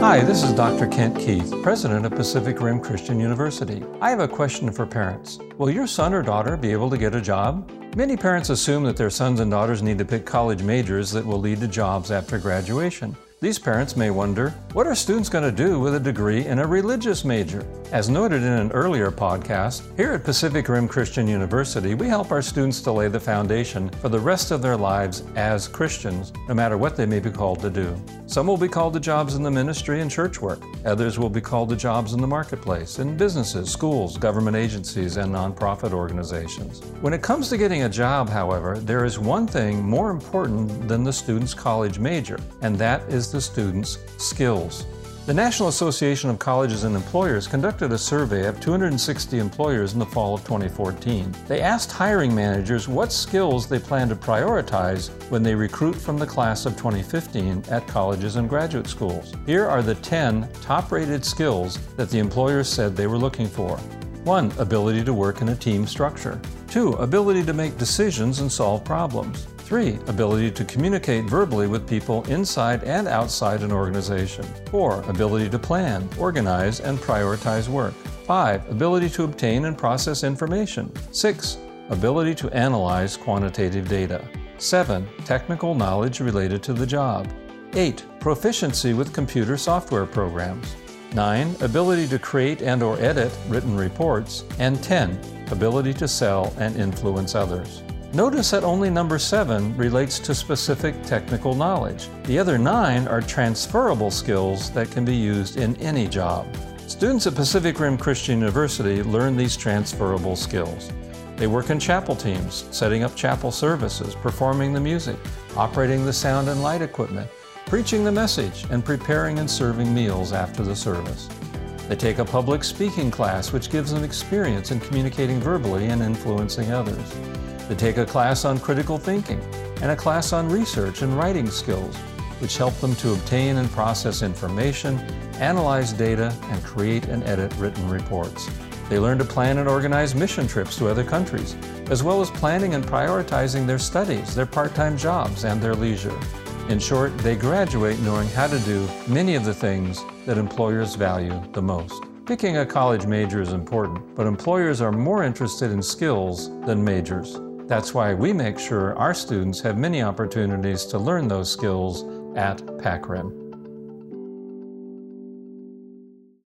Hi, this is Dr. Kent Keith, president of Pacific Rim Christian University. I have a question for parents. Will your son or daughter be able to get a job? Many parents assume that their sons and daughters need to pick college majors that will lead to jobs after graduation. These parents may wonder what are students going to do with a degree in a religious major? As noted in an earlier podcast, here at Pacific Rim Christian University, we help our students to lay the foundation for the rest of their lives as Christians, no matter what they may be called to do. Some will be called to jobs in the ministry and church work. Others will be called to jobs in the marketplace, in businesses, schools, government agencies, and nonprofit organizations. When it comes to getting a job, however, there is one thing more important than the student's college major, and that is the student's skills. The National Association of Colleges and Employers conducted a survey of 260 employers in the fall of 2014. They asked hiring managers what skills they plan to prioritize when they recruit from the class of 2015 at colleges and graduate schools. Here are the 10 top rated skills that the employers said they were looking for. 1. Ability to work in a team structure. 2. Ability to make decisions and solve problems. 3. Ability to communicate verbally with people inside and outside an organization. 4. Ability to plan, organize, and prioritize work. 5. Ability to obtain and process information. 6. Ability to analyze quantitative data. 7. Technical knowledge related to the job. 8. Proficiency with computer software programs. 9. Ability to create and or edit written reports. And 10. Ability to sell and influence others. Notice that only number seven relates to specific technical knowledge. The other nine are transferable skills that can be used in any job. Students at Pacific Rim Christian University learn these transferable skills. They work in chapel teams, setting up chapel services, performing the music, operating the sound and light equipment, preaching the message, and preparing and serving meals after the service. They take a public speaking class, which gives them experience in communicating verbally and influencing others. They take a class on critical thinking and a class on research and writing skills, which help them to obtain and process information, analyze data, and create and edit written reports. They learn to plan and organize mission trips to other countries, as well as planning and prioritizing their studies, their part time jobs, and their leisure. In short, they graduate knowing how to do many of the things that employers value the most. Picking a college major is important, but employers are more interested in skills than majors. That's why we make sure our students have many opportunities to learn those skills at PACRIM.